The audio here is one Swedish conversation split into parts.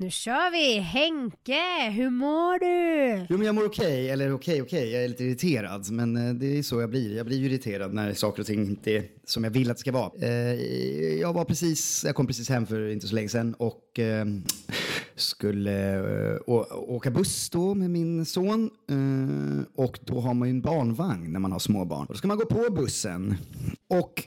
Nu kör vi! Henke, hur mår du? Jo men jag mår okej, eller okej okej, jag är lite irriterad. Men eh, det är så jag blir. Jag blir ju irriterad när saker och ting inte är som jag vill att det ska vara. Eh, jag var precis, jag kom precis hem för inte så länge sedan och eh, skulle åka buss då med min son. Och då har man ju en barnvagn när man har småbarn. Och då ska man gå på bussen. Och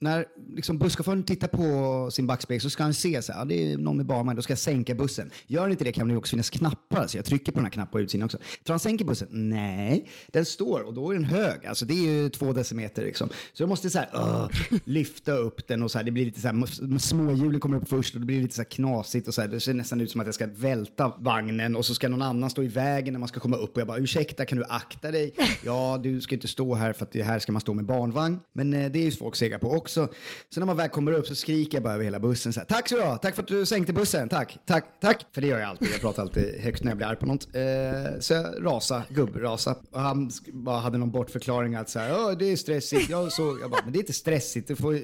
när liksom busschauffören tittar på sin backspegel så ska han se så här, ja, det är någon med barnvagn, då ska jag sänka bussen. Gör han inte det kan det också finnas knappar, så jag trycker på den här knappen på utsidan också. Tror han sänker bussen? Nej, den står och då är den hög. Alltså det är ju två decimeter liksom. Så jag måste så här, uh, lyfta upp den och så här, det blir lite så här, småhjulen kommer upp först och det blir lite så här knasigt och så här, det ser nästan ut som att jag ska välta vagnen och så ska någon annan stå i vägen när man ska komma upp och jag bara, ursäkta, kan du akta dig? Ja, du ska inte stå här för att det här ska man stå med barnvagn. Men eh, det är ju folk sega på också. Så när man väl kommer upp så skriker jag bara över hela bussen så här, tack så du tack för att du sänkte bussen, tack, tack, tack. För det gör jag alltid, jag pratar alltid högt när jag blir arg på något. Eh, så jag rasa, gubbrasa. Och han bara hade någon bortförklaring att så här, det är stressigt. Jag, så, jag bara, men det är inte stressigt, du, får,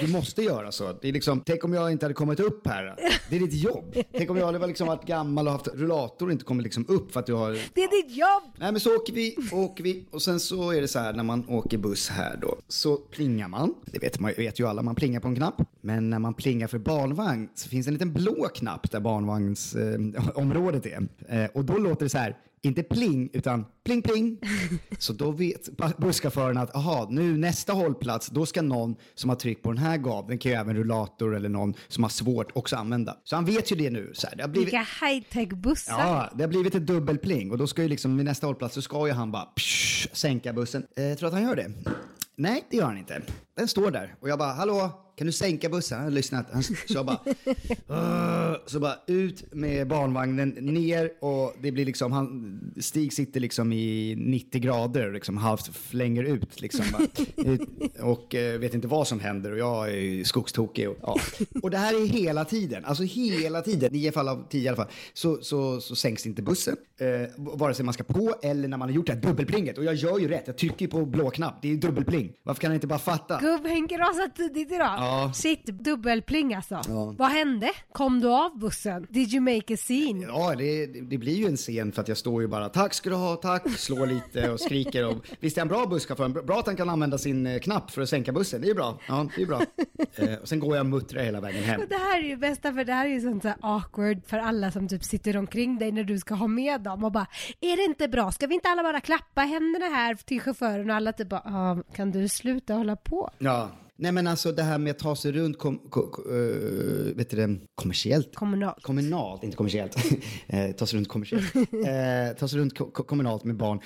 du måste göra så. Det är liksom, tänk om jag inte hade kommit upp här. Det är ditt jobb. Tänk om jag hade liksom varit gammal och haft rullator och inte kommit liksom upp för att du har... Det är ditt jobb! Nej men så åker vi, åker vi och sen så är det så här när man åker buss här då. Så plingar man, det vet, man, vet ju alla, man plingar på en knapp. Men när man plingar för barnvagn så finns det en liten blå knapp där barnvagnsområdet eh, är. Eh, och då låter det så här, inte pling utan pling pling. Så då vet busschauffören att aha, nu nästa hållplats, då ska någon som har tryckt på den här gaveln, kan ju även rullator eller någon som har svårt också använda. Så han vet ju det nu. Så här, det har blivit... Vilka high-tech bussar. Ja, det har blivit ett dubbelpling och då ska ju liksom vid nästa hållplats så ska ju han bara psh, sänka bussen. Eh, tror att han gör det? Nej, det gör han inte. Den står där och jag bara, hallå, kan du sänka bussen? Han har lyssnat. Han så bara, uh, så bara ut med barnvagnen ner och det blir liksom, han, Stig sitter liksom i 90 grader liksom halvt flänger ut liksom. Bara, ut, och uh, vet inte vad som händer och jag är skogstokig. Och, ja. och det här är hela tiden, alltså hela tiden, nio fall av tio i alla fall, så, så, så sänks inte bussen. Uh, vare sig man ska på eller när man har gjort det här dubbelplinget. Och jag gör ju rätt, jag trycker ju på blå knapp, det är ju dubbelpling. Varför kan han inte bara fatta? Gubb-Henke rasade tidigt idag. Ja. Shit, dubbelpling alltså. Ja. Vad hände? Kom du av bussen? Did you make a scene? Ja, det, det blir ju en scen för att jag står ju bara tack ska du ha, tack, slår lite och skriker. Och, visst är han bra busschaufför? Bra att han kan använda sin eh, knapp för att sänka bussen, det är ju bra. Ja, det är bra. eh, och sen går jag och muttrar hela vägen hem. Och det här är ju bästa för det här är ju sånt så här awkward för alla som typ sitter omkring dig när du ska ha med dem och bara är det inte bra? Ska vi inte alla bara klappa händerna här till chauffören och alla typ bara ah, kan du sluta hålla på? Ja. Nej men alltså det här med att ta sig runt kom, kom, uh, vet du det, kommersiellt. Kommunalt. Kommunalt, inte kommersiellt. eh, ta sig runt kommersiellt. eh, ta sig runt ko kommunalt med barn.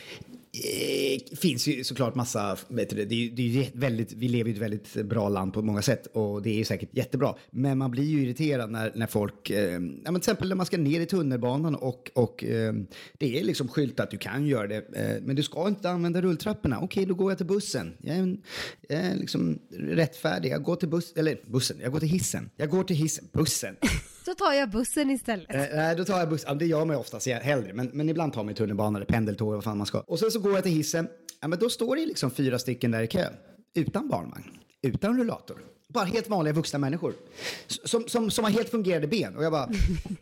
Eh, finns ju såklart massa, vet du, det, det, är, det är ju väldigt, vi lever i ett väldigt bra land på många sätt och det är säkert jättebra. Men man blir ju irriterad när, när folk, eh, ja, men till exempel när man ska ner i tunnelbanan och, och eh, det är liksom skyltat, du kan göra det, eh, men du ska inte använda rulltrapporna. Okej, då går jag till bussen. Jag är, en, jag är liksom rättfärdig. Jag går till bussen, eller bussen, jag går till hissen. Jag går till hissen, bussen. Så tar jag bussen istället. Eh, nej, då tar jag bussen. Det gör man ju oftast hellre, men, men ibland tar man tunnelbana eller pendeltåg, vad fan man ska. Och sen så går jag till hissen. Ja, men då står det liksom fyra stycken där i kö. Utan barnvagn, utan rullator. Bara helt vanliga vuxna människor. Som, som, som har helt fungerande ben. Och jag bara,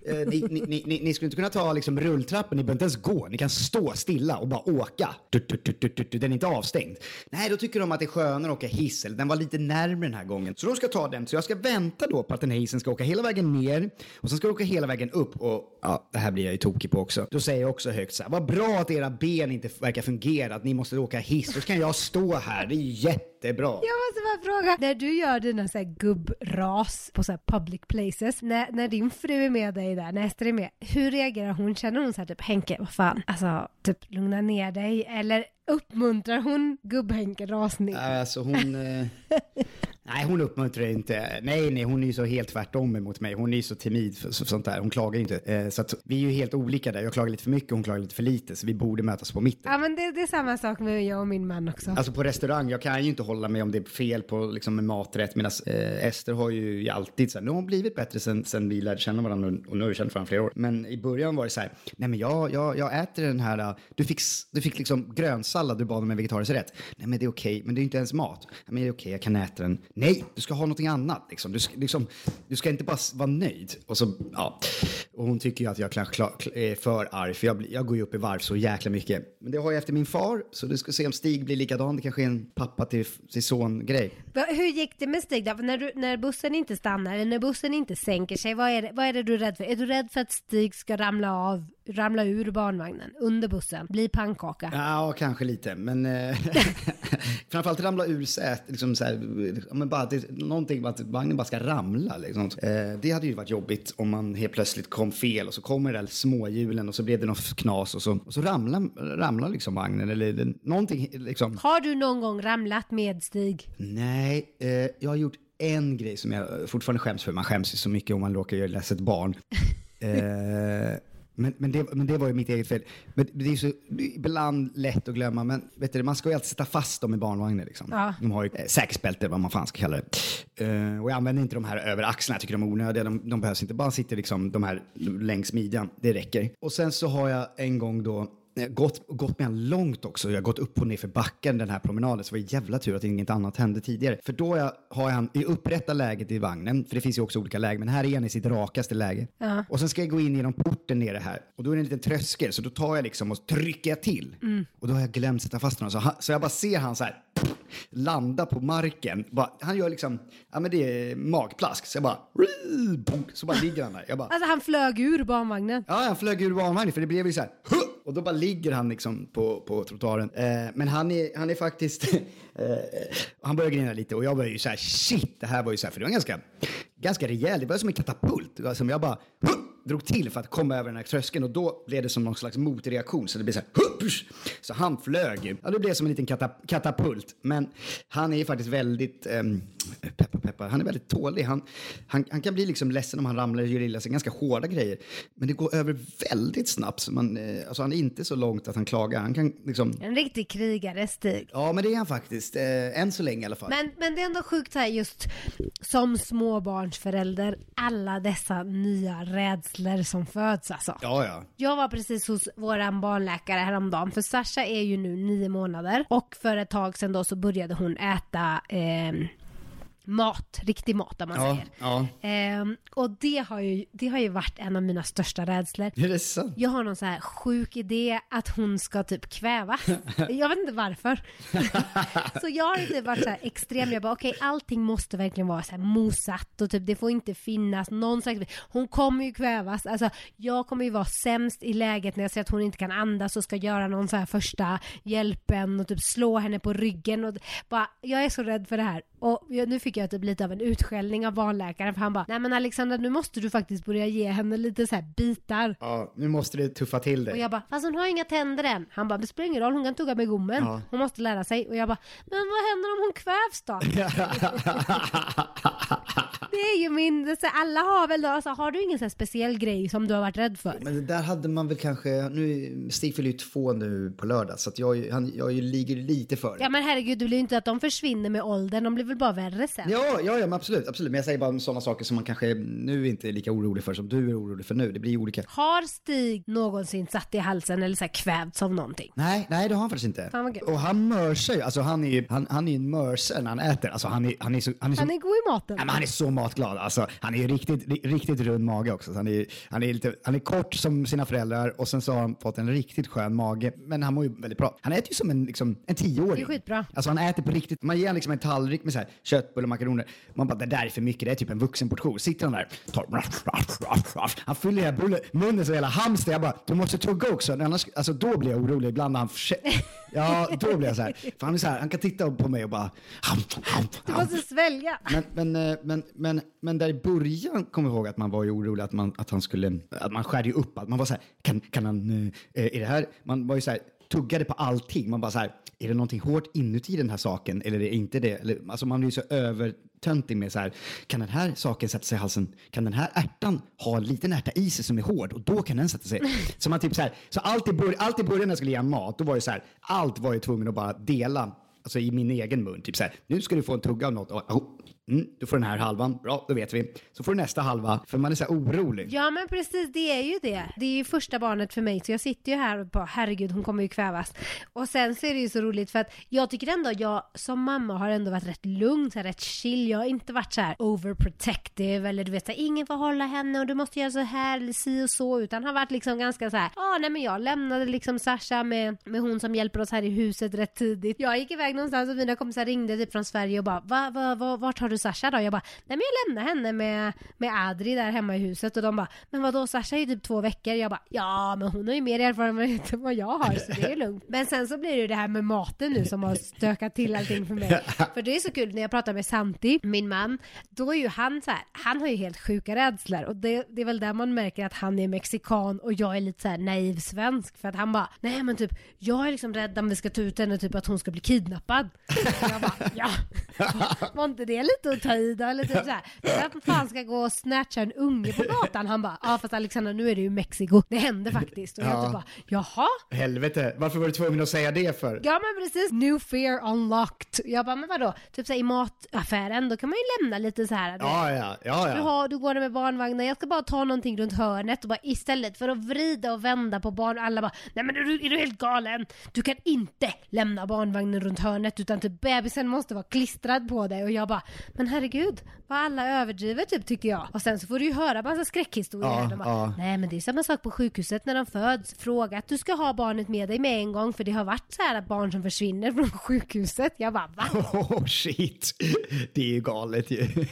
eh, ni, ni, ni, ni, skulle inte kunna ta liksom rulltrappen, ni behöver inte ens gå. Ni kan stå stilla och bara åka. Du, du, du, den är inte avstängd. Nej, då tycker de att det är skönare att åka hiss. Den var lite närmre den här gången. Så de ska ta den. Så jag ska vänta då på att den här hissen ska åka hela vägen ner. Och sen ska den åka hela vägen upp. Och ja, det här blir jag ju tokig på också. Då säger jag också högt så här, vad bra att era ben inte verkar fungera. Att ni måste åka hiss. Då kan jag stå här. Det är jättebra. Jag måste bara fråga, när du gör dina så gubbras på så public places, när, när din fru är med dig där, när Ester är med, hur reagerar hon? Känner hon så här typ Henke, vad fan, alltså typ lugna ner dig eller uppmuntrar hon gubb-Henke rasning? Alltså hon... Eh... Nej, hon uppmuntrar inte. Nej, nej, hon är ju så helt tvärtom emot mig. Hon är ju så timid för, sånt där. Hon klagar ju inte. Eh, så att vi är ju helt olika där. Jag klagar lite för mycket, hon klagar lite för lite. Så vi borde mötas på mitten. Ja, men det, det är samma sak med jag och min man också. Alltså på restaurang, jag kan ju inte hålla med om det är fel på liksom, en maträtt. Medan eh, Ester har ju alltid så här, nu har hon blivit bättre sen, sen vi lärde känna varandra och nu har vi känt varandra flera år. Men i början var det så här, nej men jag, jag, jag äter den här, uh, du fick, du fick liksom grönsallad, du bad om en vegetarisk rätt. Nej men det är okej, men det är inte ens mat. Nej, men det är okej, jag kan äta den. Nej, du ska ha någonting annat. Liksom. Du, ska, liksom, du ska inte bara vara nöjd. Och, så, ja. och hon tycker ju att jag är för arg, för jag, jag går ju upp i varv så jäkla mycket. Men det har jag efter min far, så du ska se om Stig blir likadan. Det kanske är en pappa till, till son-grej. Hur gick det med Stig då? När, du, när bussen inte stannar, eller när bussen inte sänker sig, vad är, det, vad är det du är rädd för? Är du rädd för att Stig ska ramla av ramla ur barnvagnen under bussen, bli pannkaka. Ja, kanske lite, men eh, framförallt ramla ur sätet, liksom så här, men bara det, någonting att vagnen bara ska ramla. Liksom. Eh, det hade ju varit jobbigt om man helt plötsligt kom fel och så kommer det där småhjulen och så blev det något knas och så, och så ramlar, ramlar liksom vagnen eller någonting liksom. Har du någon gång ramlat med Stig? Nej, eh, jag har gjort en grej som jag fortfarande skäms för. Man skäms ju så mycket om man råkar göra ledset barn. eh, men, men, det, men det var ju mitt eget fel. Men det är så ibland lätt att glömma, men vet du, man ska ju alltid sätta fast dem i barnvagnen. Liksom. Ja. De har ju eh, säkerhetsbälte, vad man fan ska kalla det. Uh, och jag använder inte de här över axlarna, jag tycker de är onödiga. De, de behövs inte, bara sitter liksom de här längs midjan. Det räcker. Och sen så har jag en gång då gått, gått med han långt också. Jag har gått upp och ner för backen den här promenaden. Så det var jävla tur att inget annat hände tidigare. För då jag, har han i upprätta läget i vagnen, för det finns ju också olika lägen, men här är han i sitt rakaste läge. Uh. Och sen ska jag gå in genom porten nere här. Och då är det en liten tröskel, så då tar jag liksom och trycker jag till. Mm. Och då har jag glömt sätta fast honom. Så, han, så jag bara ser han så här landa på marken. Bara, han gör liksom, ja men det är magplask. Så jag bara, så bara ligger han där. Jag bara, alltså han flög ur barnvagnen? Ja, han flög ur barnvagnen för det blev ju så här, och då bara ligger han liksom på, på trottoaren. Eh, men han är, han är faktiskt, eh, han börjar grina lite och jag börjar ju så här, shit, det här var ju så här, för det var ganska, ganska rejält, det var som en katapult. Alltså, jag bara, drog till för att komma över den här tröskeln och då blev det som någon slags motreaktion. Så det blev så här, så han flög ju. Ja, det blev som en liten katap katapult. Men han är ju faktiskt väldigt, eh, peppar, han är väldigt tålig. Han, han, han kan bli liksom ledsen om han ramlar och gör illa sig, ganska hårda grejer. Men det går över väldigt snabbt. Så man, eh, alltså han är inte så långt att han klagar. Han kan liksom... En riktig krigare, Stig. Ja, men det är han faktiskt. Eh, än så länge i alla fall. Men, men det är ändå sjukt här just som småbarnsförälder, alla dessa nya rädslor som föds alltså. Ja, ja. Jag var precis hos våran barnläkare häromdagen, för Sasha är ju nu nio månader och för ett tag sedan då så började hon äta eh, mat, riktig mat om man ja, säger. Ja. Ehm, och det har, ju, det har ju varit en av mina största rädslor. Är det sant? Jag har någon så här sjuk idé att hon ska typ kvävas. jag vet inte varför. så jag har inte varit så här extrem, jag bara okej okay, allting måste verkligen vara så här mosat och typ det får inte finnas någon slags, hon kommer ju kvävas, alltså jag kommer ju vara sämst i läget när jag ser att hon inte kan andas och ska göra någon så här första hjälpen och typ slå henne på ryggen och bara, jag är så rädd för det här. Och nu fick jag typ lite av en utskällning av barnläkaren för han bara, nej men Alexandra nu måste du faktiskt börja ge henne lite så bitar. Ja, nu måste du tuffa till dig. Och jag bara, fast hon har inga tänder än. Han bara, det spelar ingen roll, hon kan tugga med gommen. Ja. Hon måste lära sig. Och jag bara, men vad händer om hon kvävs då? det är ju min, så alla har väl då, alltså, har du ingen så speciell grej som du har varit rädd för? Men det där hade man väl kanske, nu, Stig fyller ju två nu på lördag så att jag, han, jag ligger lite för Ja men herregud, det blir ju inte att de försvinner med åldern, de blir väl bara värre sen? Ja, ja, ja men absolut, absolut. Men jag säger bara om sådana saker som man kanske nu inte är lika orolig för som du är orolig för nu. Det blir olika. Har Stig någonsin satt i halsen eller så här kvävts av någonting? Nej, nej det har han faktiskt inte. Fan och han mörsar ju, alltså han är ju, han, han är en mörser när han äter. Alltså han är, han är så, han är, så, han är god i maten. Ja, men han är så matglad. Alltså, han är ju riktigt, riktigt rund mage också. han, är, han, är lite, han är kort som sina föräldrar och sen så har han fått en riktigt skön mage. Men han mår ju väldigt bra. Han äter ju som en, liksom, en tioåring. Det är skitbra. Alltså han äter på riktigt. Man ger honom liksom en tallrik med så här, köttbullar och makaroner. Man bara, det där är för mycket. Det är typ en vuxenportion. Sitter han där, tar, han fyller hela bullen, munnen som jävla hamster. Jag bara, du måste tugga också. Annars, alltså, då blir jag orolig. Ibland när han Ja, då blir jag så här. För han är så här, han kan titta på mig och bara... Ham, ham, du måste svälja. Men, men, eh, men, men, men där i början kom jag ihåg att man var ju orolig att, man, att han skulle... Att man skärde upp. allt. man var så här, kan, kan han... Eh, är det här... Man var ju så här, tuggade på allting. Man bara så här, är det någonting hårt inuti den här saken eller är det inte det? Eller, alltså man blir så övertöntig med så här, kan den här saken sätta sig i halsen? Kan den här ärtan ha en liten ärta i sig som är hård och då kan den sätta sig? Så man typ så här, så allt i, bör, allt i början när jag skulle ge mat, då var det så här, allt var ju tvungen att bara dela, alltså i min egen mun, typ så här, nu ska du få en tugga av något. Och, oh, mm, du får den här halvan, bra, då vet vi. Så får du nästa halva, för man är så här orolig. Ja men precis, det är ju det. Det är ju första barnet för mig så jag sitter ju här och bara herregud hon kommer ju kvävas. Och sen så är det ju så roligt för att jag tycker ändå jag som mamma har ändå varit rätt lugn, så här, rätt chill. Jag har inte varit så här overprotective eller du vet så här, ingen får hålla henne och du måste göra så här eller si och så utan har varit liksom ganska så här, ja ah, nej men jag lämnade liksom Sasha med, med hon som hjälper oss här i huset rätt tidigt. Jag gick iväg någonstans och mina kompisar ringde typ från Sverige och bara va, va, va, vart har du Sasha då? Jag bara nej men jag lämnar henne med, med Adri där hemma i huset och de bara men vadå Sasha är ju typ två veckor. Jag bara ja men hon har ju mer erfarenhet än vad jag har så det är lugnt. Men sen så blir det ju det här med maten nu som har stökat till allting för mig. För det är så kul när jag pratar med Santi, min man, då är ju han så här, han har ju helt sjuka rädslor och det, det är väl där man märker att han är mexikan och jag är lite så här naiv svensk för att han bara nej men typ jag är liksom rädd om vi ska ta ut henne typ att hon ska bli kidnappad. Så jag bara ja, var inte det lite att ta i då? Eller typ så här, vem fan ska gå och snatcha en unge på gatan? Han bara ja fast Alexandra nu är det ju Mexiko, det händer faktiskt. Och jag Ja. typ bara jaha? Helvete, varför var du tvungen att säga det för? Ja men precis, new fear unlocked. Jag bara men vadå? Typ så här, i mataffären då kan man ju lämna lite så här. du vet, Ja, ja, ja, du, ja. har, du går där med barnvagnen, jag ska bara ta någonting runt hörnet och bara istället för att vrida och vända på barn, alla bara nej men är du, är du helt galen? Du kan inte lämna barnvagnen runt hörnet utan typ bebisen måste vara klistrad på dig och jag bara men herregud vad alla överdriver typ tycker jag. Och sen så får du ju höra massa skräckhistorier. Ja, här. De bara, ja. Nej men det är samma sak på sjukhuset när de föds. Fråga att du ska ha barnet med dig med en gång för det har varit så här att barn som försvinner från sjukhuset. Jag bara va? Oh shit, det är ju galet ju.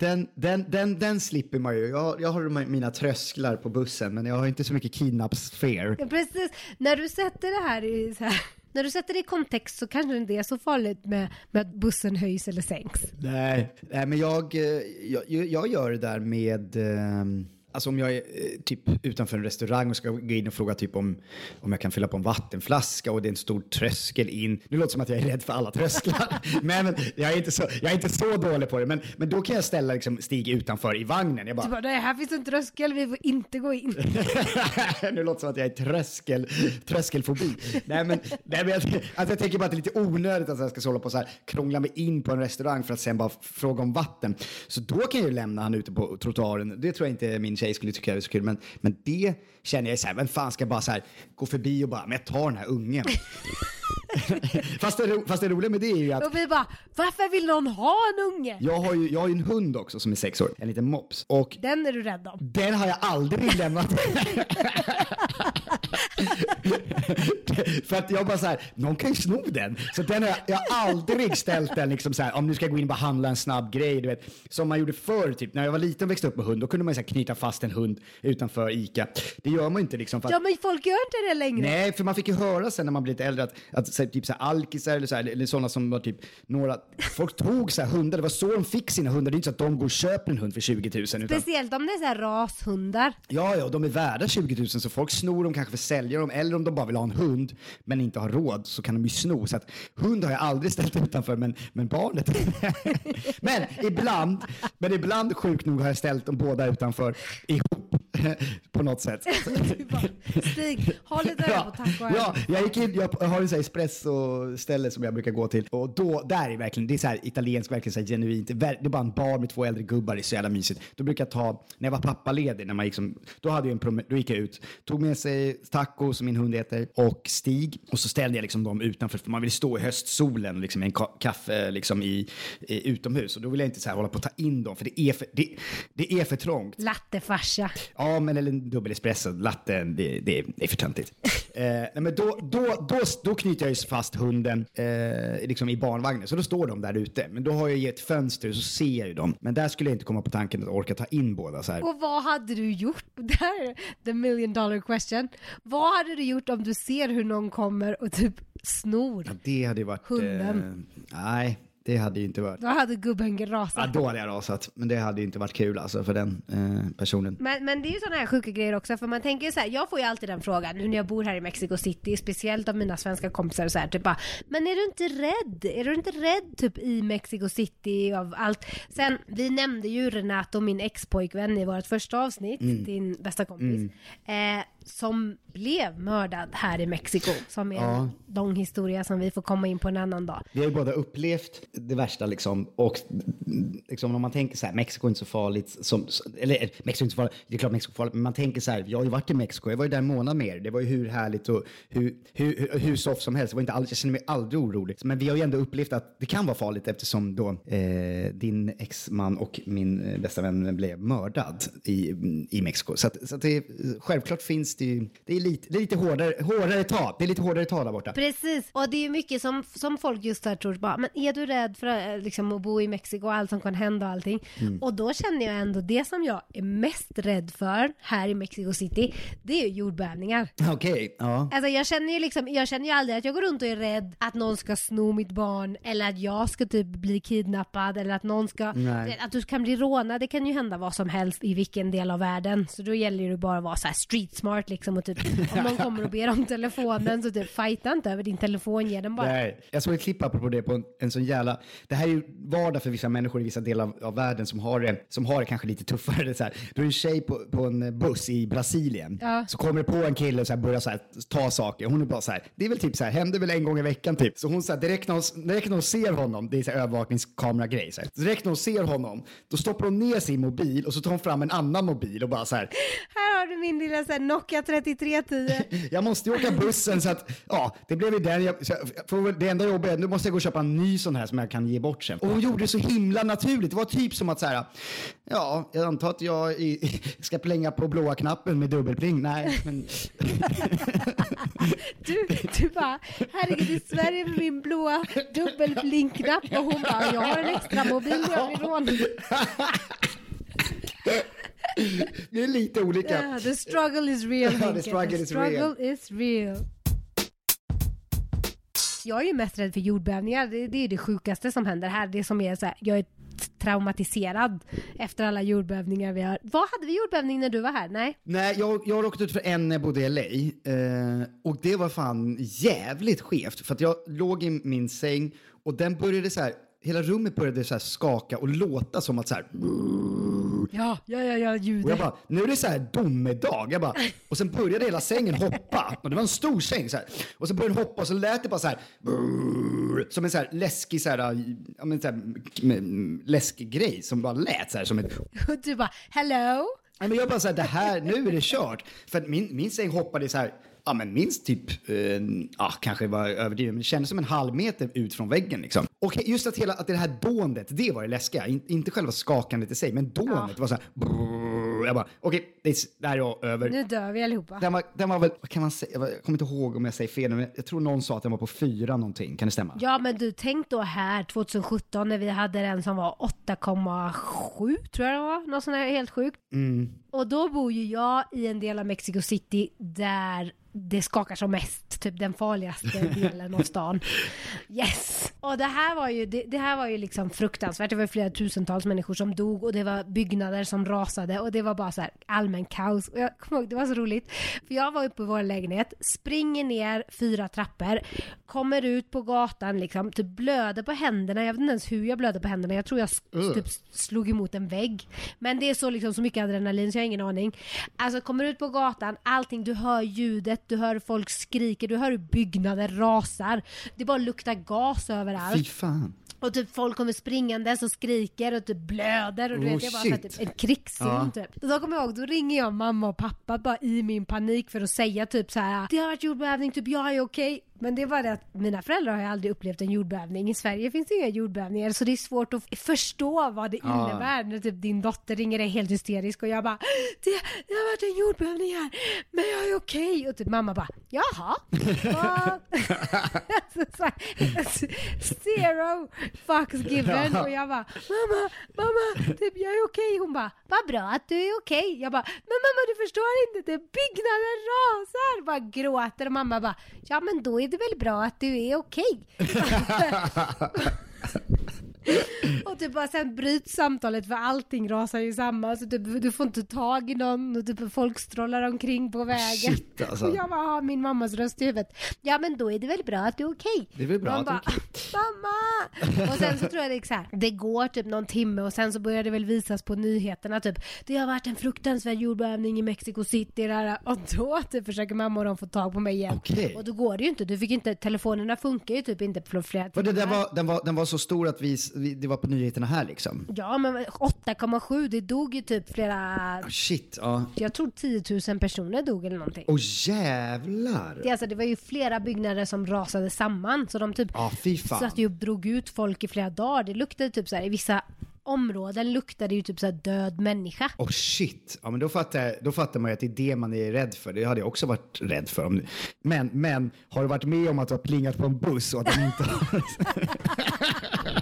Den, den, den, den slipper man ju. Jag, jag har mina trösklar på bussen men jag har inte så mycket kidnaps-fear. Ja, precis. När du sätter det här i så här, när du sätter det i kontext så kanske det inte är så farligt med, med att bussen höjs eller sänks. Nej, nej men jag, eh, jag, jag gör det där med... ehm, Alltså om jag är eh, typ utanför en restaurang och ska gå in och fråga typ om, om jag kan fylla på en vattenflaska och det är en stor tröskel in. Nu låter det som att jag är rädd för alla trösklar. men jag, är inte så, jag är inte så dålig på det. Men, men då kan jag ställa liksom, Stig utanför i vagnen. Jag bara, Du bara, nej här finns en tröskel, vi får inte gå in. nu låter det som att jag är tröskel, tröskelfobi. nej, men, nej, men jag, alltså jag tänker bara att det är lite onödigt att jag ska hålla på så här, krångla mig in på en restaurang för att sen bara fråga om vatten. Så då kan jag ju lämna han ute på trottoaren. Det tror jag inte min tjej skulle tycka är så kul. Men, men det känner jag så här, vem fan ska bara så här, gå förbi och bara, men jag tar den här ungen. fast, det, ro- fast det roliga med det är ju att Och vi bara, varför vill någon ha en unge? jag har ju jag har ju en hund också som är sex år, en liten mops. Och Den är du rädd om. den har jag aldrig lämnat. För att jag bara så här, någon kan ju sno den. Så den har jag, jag har aldrig ställt den liksom så här, om nu ska jag gå in och bara handla en snabb grej, du vet. Som man gjorde förr, typ när jag var liten och växte upp med hund, då kunde man så här knyta fast en hund utanför ICA. Det gör man inte liksom. Ja men folk gör inte det längre. Nej, för man fick ju höra sen när man blev lite äldre att, att så här, typ så här, alkisar eller, så här, eller sådana som var typ några, folk tog så här hundar, det var så de fick sina hundar. Det är inte så att de går och köper en hund för 20 000. Utan, Speciellt om det är så här rashundar. Ja, ja, och de är värda 20 000 så folk snor dem kanske för att sälja dem eller om de bara vill ha en hund men inte har råd så kan de ju sno. Så att hund har jag aldrig ställt utanför men, men barnet. men ibland, men ibland sjukt nog har jag ställt dem båda utanför ihop på något sätt. Stig, ha lite öga på taco ja, jag gick in, jag har en espresso-ställe som jag brukar gå till och då, där är verkligen, det är så här italienskt, verkligen så här genuint. Det är bara en bar med två äldre gubbar, det är så jävla mysigt. Då brukar jag ta, när jag var pappaledig, när man gick som, då hade jag en då gick jag ut, tog med sig Taco, som min hund heter, och Stig och så ställde jag liksom dem utanför, för man vill stå i höstsolen liksom med en ka- kaffe liksom i, i utomhus och då vill jag inte så här hålla på att ta in dem, för det är för, det, det är för trångt. Lattefarsa. Ja, men eller en dubbel espresso, latte, det, det, det är för töntigt. eh, nej, men då, då, då, då knyter jag ju fast hunden eh, liksom i barnvagnen, så då står de där ute. Men då har jag ju ett fönster så ser jag ju dem. Men där skulle jag inte komma på tanken att orka ta in båda så här. Och vad hade du gjort? Där är the million dollar question. Vad hade du gjort om du ser hur någon kommer och typ snor? Ja, det hade varit... Hunden. Eh, nej, det hade ju inte varit... Då hade gubben Ja, rasat. då hade jag rasat. Men det hade ju inte varit kul alltså för den eh, personen. Men, men det är ju sådana här sjuka grejer också, för man tänker ju så här, jag får ju alltid den frågan nu när jag bor här i Mexico City, speciellt av mina svenska kompisar så här, typ bara, men är du inte rädd? Är du inte rädd typ i Mexico City av allt? Sen, vi nämnde ju Renato, min ex-pojkvän i vårt första avsnitt, din bästa kompis. Eh, som blev mördad här i Mexiko. Som är Ja. en lång historia som vi får komma in på en annan dag. Vi har ju båda upplevt det värsta liksom. Och liksom om man tänker så här, Mexiko är inte så farligt. Som, eller eh, Mexiko är inte så farligt, det är klart Mexiko är farligt. Men man tänker så här, jag har ju varit i Mexiko, jag var ju där en månad mer. Det var ju hur härligt och hur, hur, hur, hur soft som helst. Det var inte all, jag känner mig aldrig orolig. Men vi har ju ändå upplevt att det kan vara farligt eftersom då eh, din exman och min eh, bästa vän blev mördad i, i Mexiko. Så, att, så att det, självklart finns det ju, det är lite, lite hårdare, hårdare tag. Det är lite hårdare tag där borta. Precis, och det är mycket som, som folk just här tror, bara, men är du rädd för eh, liksom, att bo i Mexiko och allt som kan hända och allting? Och då känner jag ändå det som jag är mest rädd för här i Mexico City, det är ju jordbävningar. Okej, ja. Alltså jag känner ju liksom, jag känner ju aldrig att jag går runt och är rädd att någon ska sno mitt barn eller att jag ska typ bli kidnappad eller att någon ska, Nej. att du kan bli rånad, det kan ju hända vad som helst i vilken del av världen. Så då gäller det ju bara att vara så här street smart liksom och typ om någon kommer och ber om telefonen så typ fighta inte över din telefon, ge den bara. Nej, jag såg ett klipp apropå det på en, en sån jävla... Det här är ju vardag för vissa människor i vissa delar av, av världen som har, det, som har det kanske lite tuffare. Det är så här, då är det en tjej på, på en buss i Brasilien. Ja. Så kommer det på en kille och så här börjar så här, ta saker. Hon är bara så här, det är väl typ så här, händer väl en gång i veckan typ. Så hon så här, direkt när hon, direkt när hon ser honom, det är så här övervakningskamera-grej. Så här, direkt när hon ser honom, då stoppar hon ner sin mobil och så tar hon fram en annan mobil och bara så Här har du min lilla så här, Nokia 3310. jag måste ju åka bussen så att, ja, det blev ju den. Jag, jag får det enda jobbiga är, nu måste jag gå och köpa en ny sån här som jag kan ge bort sen. Och hon gjorde det så himla naturligt. Det var typ som att så här, ja, jag antar att jag i, ska plänga på blåa knappen med dubbelpling. Nej, men Du, du bara, herregud i Sverige med min blåa dubbelblinkknapp och hon bara, jag har en extra mobil jag blir rånad. Det är lite olika. Yeah, the struggle is real. Ja, the struggle the is struggle real. is real. Jag är ju mest rädd för jordbävningar. Det, det är det sjukaste som händer här. Det som är så här, jag är traumatiserad efter alla jordbävningar vi har. Vad hade vi jordbävning när du var här? Nej? Nej, jag, jag råkat ut för en när jag bodde i LA. Eh, och det var fan jävligt skevt. För att jag låg i min säng och den började så här, hela rummet började så skaka och låta som att så här, Ja, ja, ja, ja, Och ljudet. jag bara, nu är det så här domedag. Jag bara, och sen började hela sängen hoppa. Och det var en stor säng så här. Och så började den hoppa och så lät det bara så här. Som en så här läskig så här, ja, men så här läskig grej som bara lät så här som ett... Och du bara, hello? Nej, men jag bara så här, det här, nu är det kört. För att min, min säng hoppade så här, ja men minst typ, eh, ja kanske var överdrivet, men det kändes som en halv meter ut från väggen liksom. Och just att hela, att det här dånet, det var det läskiga. In, inte själva skakandet i sig, men dånet var så här, brrr, jag bara, okej, är- det här är över. Nu dör vi allihopa. Den var, den var väl, vad kan man säga, jag jag kommer inte ihåg om jag säger fel, men jag tror någon sa att den var på fyra någonting, kan det stämma? Ja men du, tänk då här 2017 när vi hade den som var 8,7 tror jag det var. Något sånt här helt sjukt. Och då bor ju jag i en del av Mexico City där det skakar som mest, typ den farligaste delen av stan. Yes! Och det här var ju, det, det här var ju liksom fruktansvärt. Det var flera tusentals människor som dog och det var byggnader som rasade och det var bara så här allmän kaos. Och jag kommer ihåg, det var så roligt. För jag var uppe i vår lägenhet, springer ner fyra trappor, kommer ut på gatan liksom, typ blöder på händerna. Jag vet inte ens hur jag blöder på händerna. Jag tror jag Ugh. typ slog emot en vägg. Men det är så liksom så mycket adrenalin så har ingen aning. Alltså kommer ut på gatan, allting, du hör ljudet, du hör folk skriker, du hör hur byggnader rasar. Det bara luktar gas Fy överallt. fan. Och typ folk kommer springandes och skriker och typ blöder och du Oh, vet, är bara shit. typ en krigszon Ja. typ. Och då kommer jag ihåg, då ringer jag mamma och pappa bara i min panik för att säga typ så här: det har varit jordbävning, typ jag är okej. Men det är bara det att mina föräldrar har ju aldrig upplevt en jordbävning. I Sverige finns det inga jordbävningar så det är svårt att förstå vad det Ja. innebär när typ din dotter ringer dig helt hysterisk och jag bara det, det har varit en jordbävning här men jag är okej. Och typ mamma bara jaha. vad?" alltså, zero fucks given Ja. och jag bara mamma, mamma, typ jag är okej. Hon bara vad bra att du är okej. Jag bara men mamma du förstår inte, det byggnaden rasar. Bara gråter och mamma bara ja men då är det väl bra att du är okej. och typ bara sen bryts samtalet för allting rasar ju samman så typ, du får inte tag i någon och typ folk strålar omkring på vägen. Shit, alltså. Och jag bara har min mammas röst i huvudet. Ja men då är det väl bra att du är okej. Det är väl bra att du är bara, Mamma! Och sen så tror jag det är så här, det går typ någon timme och sen så börjar det väl visas på nyheterna typ, det har varit en fruktansvärd jordbävning i Mexico City där, och då typ försöker mamma och de få tag på mig igen. Okej. Och då går det ju inte, du fick inte, telefonerna funkar ju typ inte på flera timmar. där var, den, var, den var så stor att vi, det var på nyheterna här liksom. Ja men 8,7, det dog ju typ flera, Oh, shit, ja. jag tror 10 000 personer dog eller någonting. Åh jävlar! Det, alltså, det var ju flera byggnader som rasade samman så de typ Ja, fy fan. satt ju och drog ut folk i flera dagar. Det luktade typ så här, i vissa områden luktade ju typ så död människa. Åh shit, ja men då fattar, då fattar man ju att det är det man är rädd för. Det hade jag också varit rädd för. Om, men, men har du varit med om att du har plingat på en buss och att den inte har...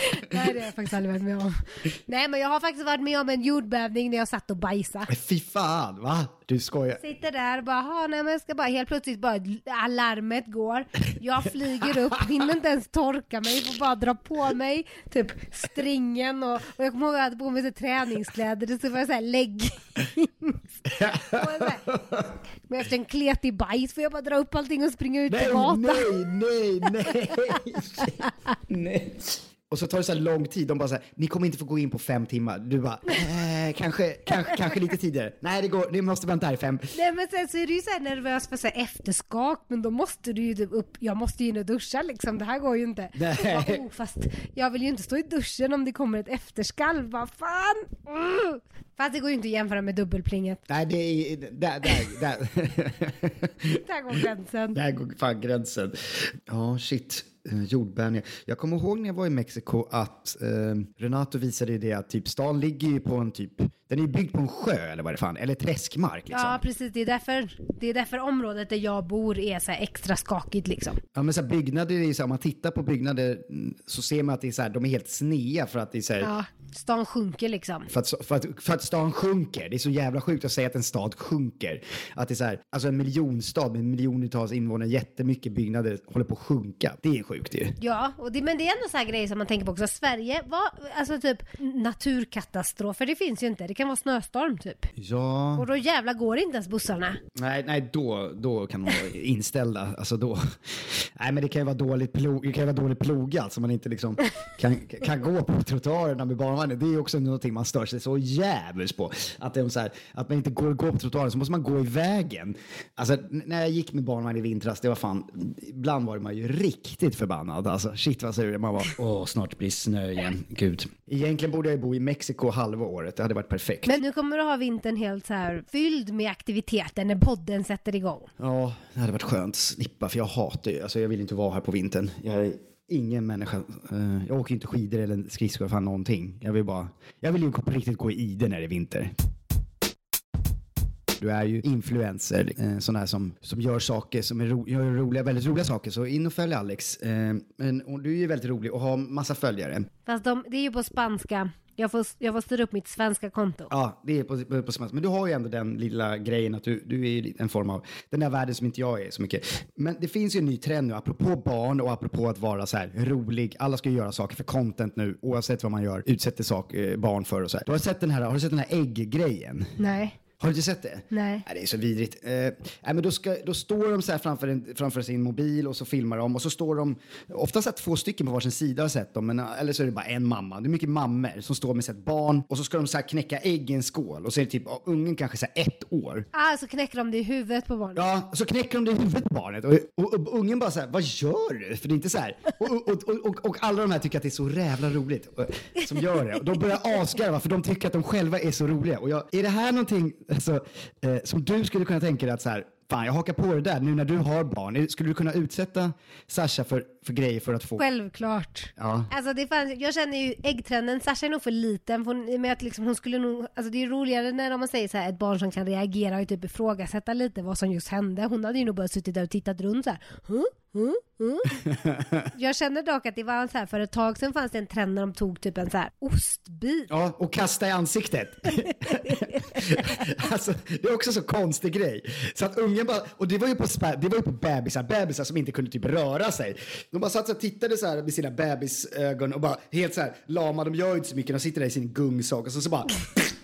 Nej det har jag faktiskt aldrig varit med om. Nej men jag har faktiskt varit med om en jordbävning när jag satt och bajsade. Fy fan, va? Du skojar? Sitter där och bara, "Ha, nej men jag ska bara, helt plötsligt bara alarmet går. Jag flyger upp, hinner inte ens torka mig, får bara dra på mig typ stringen och, och jag kommer ihåg att jag hade på mig så träningskläder, så var jag såhär leggings. Men efter en kletig bajs får jag bara dra upp allting och springa ut Nej, på gatan. nej, nej, nej. nej. Och så tar det så här lång tid. De bara så här, ni kommer inte få gå in på fem timmar. Du bara, eh, kanske, kanske, kanske lite tidigare. Nej, det går, ni måste vänta här i fem. Nej men sen så är du ju såhär nervös för så här efterskak men då måste du ju typ upp, jag måste ju in och duscha liksom, det här går ju inte. Nej. Bara, oh, fast jag vill ju inte stå i duschen om det kommer ett efterskalv, vad fan! Mm. Fast det går ju inte att jämföra med dubbelplinget. Nej, det är, där, där, där. Där går gränsen. Där går fan gränsen. Ja, shit. Eh, Jordbävningar. Jag kommer ihåg när jag var i Mexiko att eh, Renato visade det att typ stan ligger ju på en typ, den är byggd på en sjö eller vad det fan, eller träskmark liksom. Ja precis, det är, därför, det är därför området där jag bor är så här extra skakigt liksom. Ja men så byggnader är så här, om man tittar på byggnader mm, så ser man att det är så här, de är helt snea för att det är så här, Ja, stan sjunker liksom. för, att, för, att, för att stan sjunker. Det är så jävla sjukt att säga att en stad sjunker. Att det är så här, alltså en miljonstad med miljontals invånare, jättemycket byggnader håller på att sjunka. Det är sjukt ju. Ja, och det, men det är ändå så här grejer som man tänker på också. Sverige, vad, alltså typ naturkatastrofer, det finns ju inte. Det kan vara snöstorm typ. Ja. Och då jävla går inte ens bussarna. Nej, nej då, då kan de vara inställda. Alltså då. Nej, men det kan ju vara dåligt, plog, det kan ju vara dåligt plogat så man inte liksom kan, kan gå på trottoarerna med barnvagnen. Det är också någonting man stör sig så jävligt på. Att, det är så här, att man inte går, går på trottoaren så måste man gå i vägen. Alltså när jag gick med barnvagn i vintras, det var fan, ibland var man ju riktigt förbannad. Alltså shit vad sur man var. Åh, snart blir snö igen. Gud. Egentligen borde jag bo i Mexiko halva året. Det hade varit perfekt. Men nu kommer du ha vintern helt så här fylld med aktiviteter när podden sätter igång. Ja, det hade varit skönt att slippa för jag hatar ju, alltså jag vill inte vara här på vintern. Jag är ingen människa, Uh, jag åker inte skidor eller skridskor fan någonting. Jag vill bara, jag vill ju på riktigt gå i ide när det är vinter. Du är ju influencer, eh, sån här som, som gör saker som är ro, gör roliga, väldigt roliga saker. Så in och följ Alex. Eh, men och du är ju väldigt rolig och har massa följare. Fast de, det är ju på spanska. Jag får, jag får styra upp mitt svenska konto. Ja, det är på, på, på svenska. Men du har ju ändå den lilla grejen att du, du är en form av den där världen som inte jag är så mycket. Men det finns ju en ny trend nu, apropå barn och apropå att vara så här rolig. Alla ska ju göra saker för content nu, oavsett vad man gör, utsätter sak, eh, barn för och så här. Du har sett den här, har du sett den här ägggrejen? Nej. Har du inte sett det? Nej. det är så vidrigt. Eh, nej, men då, ska, då står de så här framför, en, framför sin mobil och så filmar de och så står de, oftast två stycken på varsin sida har sett dem, men, eller så är det bara en mamma. Det är mycket mammor som står med sitt barn och så ska de så här knäcka ägg i en skål och så är det typ ungen kanske så här ett år. Ah, så knäcker de det i huvudet på barnet. Ja, så knäcker de det i huvudet på barnet och, och, och ungen bara så här, vad gör du? För det är inte så här. Och, och, alla de här tycker att det är så jävla roligt och, som gör det. Och de börjar asgarva för de tycker att de själva är så roliga. Och jag, är det här någonting alltså, eh, som du skulle kunna tänka dig att så här, fan jag hakar på det där nu när du har barn. Skulle du kunna utsätta Sasha för, för grejer för att få... Självklart. Ja. Alltså det fanns, jag känner ju äggtrenden, Sasha är nog för liten, för hon, med att liksom hon skulle nog, alltså det är roligare när man säger så här, ett barn som kan reagera och typ ifrågasätta lite vad som just hände. Hon hade ju nog bara suttit där och tittat runt så här. Huh? Huh? Huh? jag känner dock att det var så här, för ett tag sedan fanns det en trend när de tog typ en så här ostbit. Ja, och kasta i ansiktet. alltså, det är också så konstig grej. Så att ungen bara, och det var ju på, det var ju på bebisar, bebisar som inte kunde typ röra sig. De bara satt och tittade så här med sina bebisögon och bara helt så här lama, de gör ju inte så mycket, de sitter där i sin gungsak och så, så bara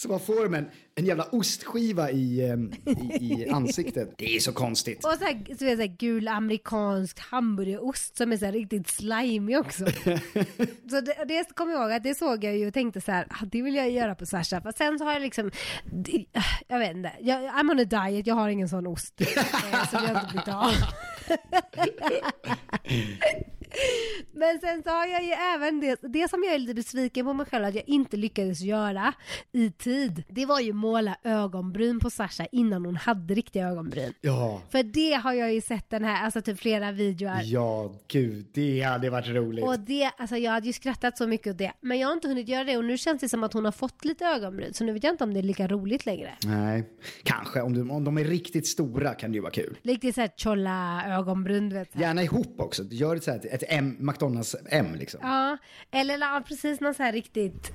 så bara får de en, en jävla ostskiva i, ehm, i, i ansiktet. Det är så konstigt. Och så här, så är det så här gul amerikansk hamburgerost som är så här riktigt slimy också. så det, det kommer jag ihåg att det såg jag ju och tänkte så här, ah, det vill jag göra på Sasha. För sen så har jag liksom, det, jag vet inte, jag, I'm on a diet, jag har ingen sån ost. eh, som jag inte blivit av. Men sen så har jag ju även det, det som jag är lite besviken på mig själv att jag inte lyckades göra i tid. Det var ju måla ögonbryn på Sasha innan hon hade riktiga ögonbryn. Ja, För det har jag ju sett den här, alltså typ flera videor. ja, gud, det hade varit roligt. Och det, alltså jag hade ju skrattat så mycket åt det. Men jag har inte hunnit göra det och nu känns det som att hon har fått lite ögonbryn. Så nu vet jag inte om det är lika roligt längre. Nej, kanske om, du, om de är riktigt stora kan det ju vara kul. Riktigt såhär cholla ögonbryn du vet. Gärna ihop också. Gör ett, så här, ett M, McDonalds M liksom. Ja, eller ja, precis något så här riktigt,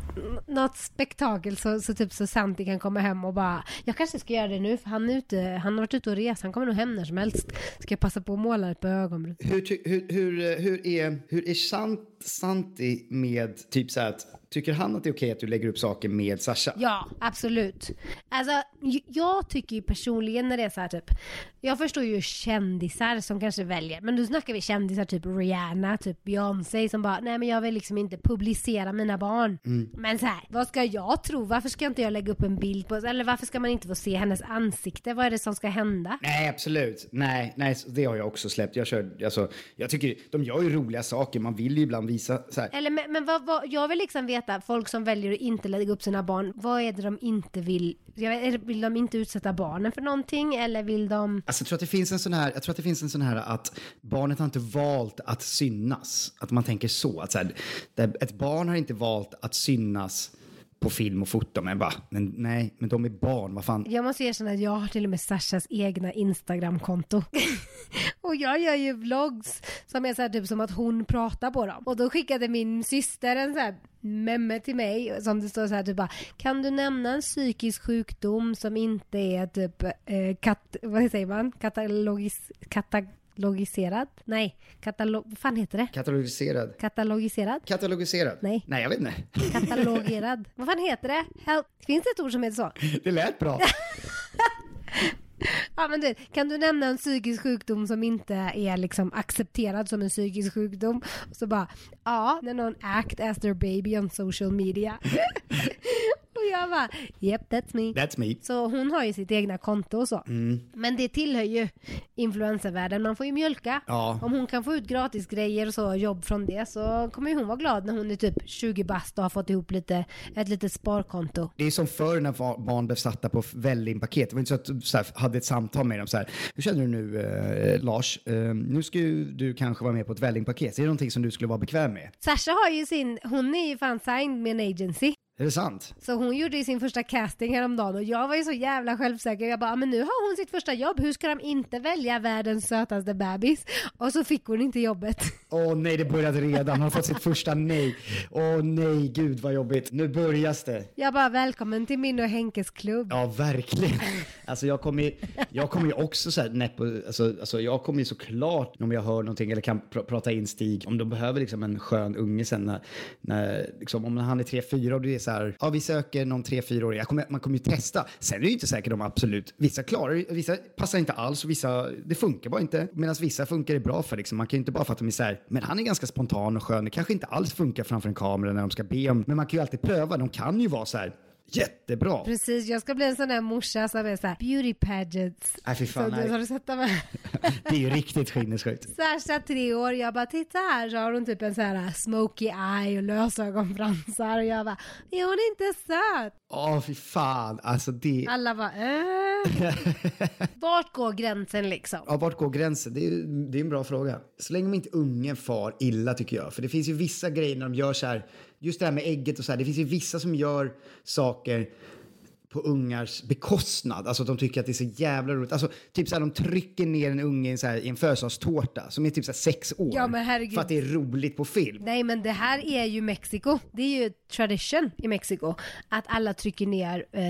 något spektakel så, så typ så Santi kan komma hem och bara, jag kanske ska göra det nu för han är ute, han har varit ute och rest, han kommer nog hem när som helst. Ska jag passa på att måla ett par ögonbryn? Hur, hur, hur, hur är, hur är Sant, Santi med typ så här att tycker han att det är okej att du lägger upp saker med Sasha? Ja, absolut. Alltså, jag tycker ju personligen när det är så här typ, jag förstår ju kändisar som kanske väljer, men nu snackar vi kändisar typ Rihanna, typ Beyoncé som bara, nej men jag vill liksom inte publicera mina barn. Men så här, vad ska jag tro? Varför ska inte jag lägga upp en bild på, eller varför ska man inte få se hennes ansikte? Vad är det som ska hända? Nej, absolut. Nej, nej, det har jag också släppt. Jag, kör, alltså, jag tycker de gör ju roliga saker. Man vill ju ibland visa så här. Eller men, men vad, vad, jag vill liksom veta, folk som väljer att inte lägga upp sina barn, vad är det de inte vill? Vill de inte utsätta barnen för någonting eller vill de? Alltså, jag tror att det finns en sån här, jag tror att det finns en sån här att barnet har inte valt att synas. Att man tänker så. Att så här, ett barn har inte valt att synas på film och foto. Men va? men, nej, men de är barn. Vad fan. Jag måste erkänna att jag har till och med Sashas egna Instagramkonto. och jag gör ju vlogs som är så här typ som att hon pratar på dem. Och då skickade min syster en så här memme till mig som det står så här typ bara Kan du nämna en psykisk sjukdom som inte är typ eh, kat, vad säger man? Katalogis, katalogiserad? Nej, katalog, vad fan heter det? Katalogiserad. Katalogiserad? Katalogiserad? Nej. Nej, jag vet inte. Katalogerad? vad fan heter det? Help. Finns det ett ord som heter så? Det lät bra. Ja men du, kan du nämna en psykisk sjukdom som inte är liksom accepterad som en psykisk sjukdom? Och så bara, ja, när någon act as their baby on social media. jag bara, yep that's me. That's me. Så hon har ju sitt egna konto och så. Mm. Men det tillhör ju influencervärlden, man får ju mjölka. Ja. Om hon kan få ut gratis grejer och så, jobb från det, så kommer ju hon vara glad när hon är typ 20 bast och har fått ihop lite, ett litet sparkonto. Det är som förr när barn blev satta på välling-paket. Det var inte så att du så här, hade ett samtal med dem så här. Hur känner du nu eh, Lars? Eh, nu ska ju du kanske vara med på ett välling-paket. Är det någonting som du skulle vara bekväm med? Sasha har ju sin, hon är ju fan signed med en agency. Är det sant? Så hon gjorde ju sin första casting häromdagen och jag var ju så jävla självsäker. Jag bara, "Ah, men nu har hon sitt första jobb, hur ska de inte välja världens sötaste bebis? Och så fick hon inte jobbet. Åh nej, det började redan. Hon har fått sitt första nej. Åh nej, gud vad jobbigt. Nu börjas det. Jag bara, välkommen till min och Henkes klubb. Ja, verkligen. Alltså jag kommer ju, jag kommer ju också så här näpp, alltså, alltså jag kommer ju såklart om jag hör någonting eller kan pr prata in Stig, om de behöver liksom en skön unge sen när, när liksom, om han är 3-4 och det är så här, ja vi söker någon 3-4 år, kommer, man kommer ju testa. Sen är det ju inte säkert om absolut, vissa klarar det, vissa passar inte alls och vissa, det funkar bara inte. Medan vissa funkar det bra för liksom, man kan ju inte bara fatta att de är så här, men han är ganska spontan och skön, det kanske inte alls funkar framför en kamera när de ska be om, men man kan ju alltid pröva, de kan ju vara så här, jättebra. Precis, jag ska bli en sån där morsa som är såhär beauty pageants. Nej, fy fan, så, nej. Har du sett dem? Det är ju riktigt sinnessjukt. Sasha tre år, jag bara titta här så har hon typ en sån här smoky eye och lösögonfransar och jag bara, är hon inte söt? Åh, fy fan. Alltså det... Alla bara, äh. Vart går gränsen liksom? Ja, vart går gränsen? Det är, det är en bra fråga. Så länge inte ungen far illa tycker jag. För det finns ju vissa grejer när de gör så här, just det här med ägget och så här, det finns ju vissa som gör saker på ungars bekostnad. Alltså de tycker att det är så jävla roligt. Alltså typ så här, de trycker ner en unge i så här, i en födelsedagstårta som är typ så här, sex år. Ja, men herregud. För att det är roligt på film. Nej men det här är ju Mexiko. Det är ju tradition i Mexiko. Att alla trycker ner eh,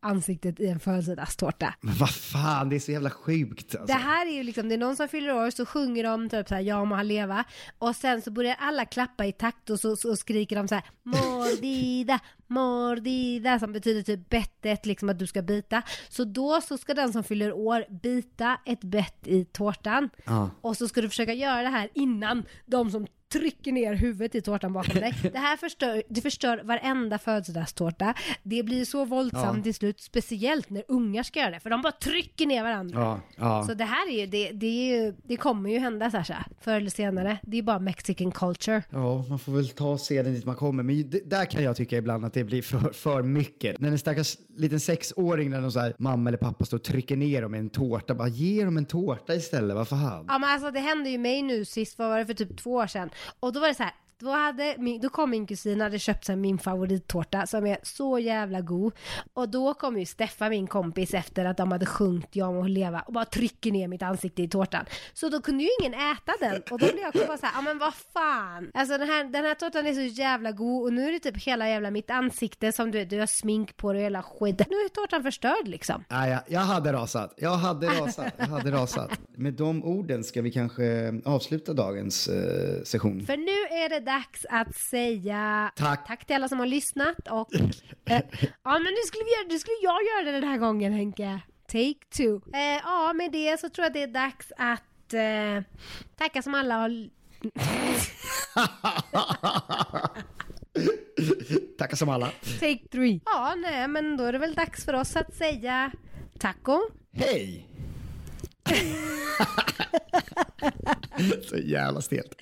ansiktet i en födelsedagstårta. Men vad fan, det är så jävla sjukt. Alltså. Det här är ju liksom, det är någon som fyller år så sjunger de typ såhär ja må han leva och sen så börjar alla klappa i takt och så, så skriker de så här mordida, mordida som betyder typ bettet liksom att du ska bita. Så då så ska den som fyller år bita ett bett i tårtan Ja. och så ska du försöka göra det här innan de som trycker ner huvudet i tårtan bakom dig. Det här förstör, det förstör varenda födelsedagstårta. Det blir så våldsamt Ja. till slut, speciellt när ungar ska göra det, för de bara trycker ner varandra. Ja, ja. Så det här är ju, det, det, är ju, det kommer ju hända Sasha, förr eller senare. Det är bara mexican culture. Ja, man får väl ta och se den dit man kommer. Men det, där kan jag tycka ibland att det blir för, för mycket. När en stackars liten sexåring, när de så här, mamma eller pappa står och trycker ner dem i en tårta, bara ge dem en tårta istället, vad fan. Ja men alltså det hände ju mig nu sist, vad var det för typ två år sedan? Och då Då, hade min, då kom min kusin och hade köpt sig min favorittårta som är så jävla god. Och då kom ju Steffa, min kompis, efter att de hade sjungit Jag må leva och bara trycker ner mitt ansikte i tårtan. Så då kunde ju ingen äta den. Och då blev jag bara så här, ja men vad fan. Alltså den här, den här tårtan är så jävla god och nu är det typ hela jävla mitt ansikte som du du har smink på dig och hela skit. Nu är tårtan förstörd liksom. Nej, jag, jag hade rasat. Jag hade rasat. Jag hade rasat. Med de orden ska vi kanske avsluta dagens eh, session. För nu är det dags att säga Tack. tack till alla som har lyssnat och eh, ja men nu skulle, vi, nu skulle jag göra det den här gången Henke. Take two. Eh, ja med det så tror jag det är dags att eh, tacka som alla har Tackar som alla. Take three. Ja nej men då är det väl dags för oss att säga taco. Hej! Så jävla stelt.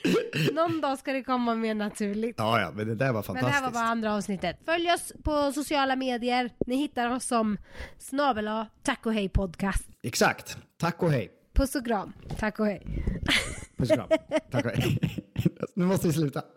Någon dag ska det komma mer naturligt. Ja, ja, men det där var Men fantastiskt. det här var bara andra avsnittet. Följ oss på sociala medier. Ni hittar oss som snabel taco hej podcast. Exakt. Tack och hej. Puss och kram. Tack och hej. Puss och kram. Tack och hej. Nu måste vi sluta.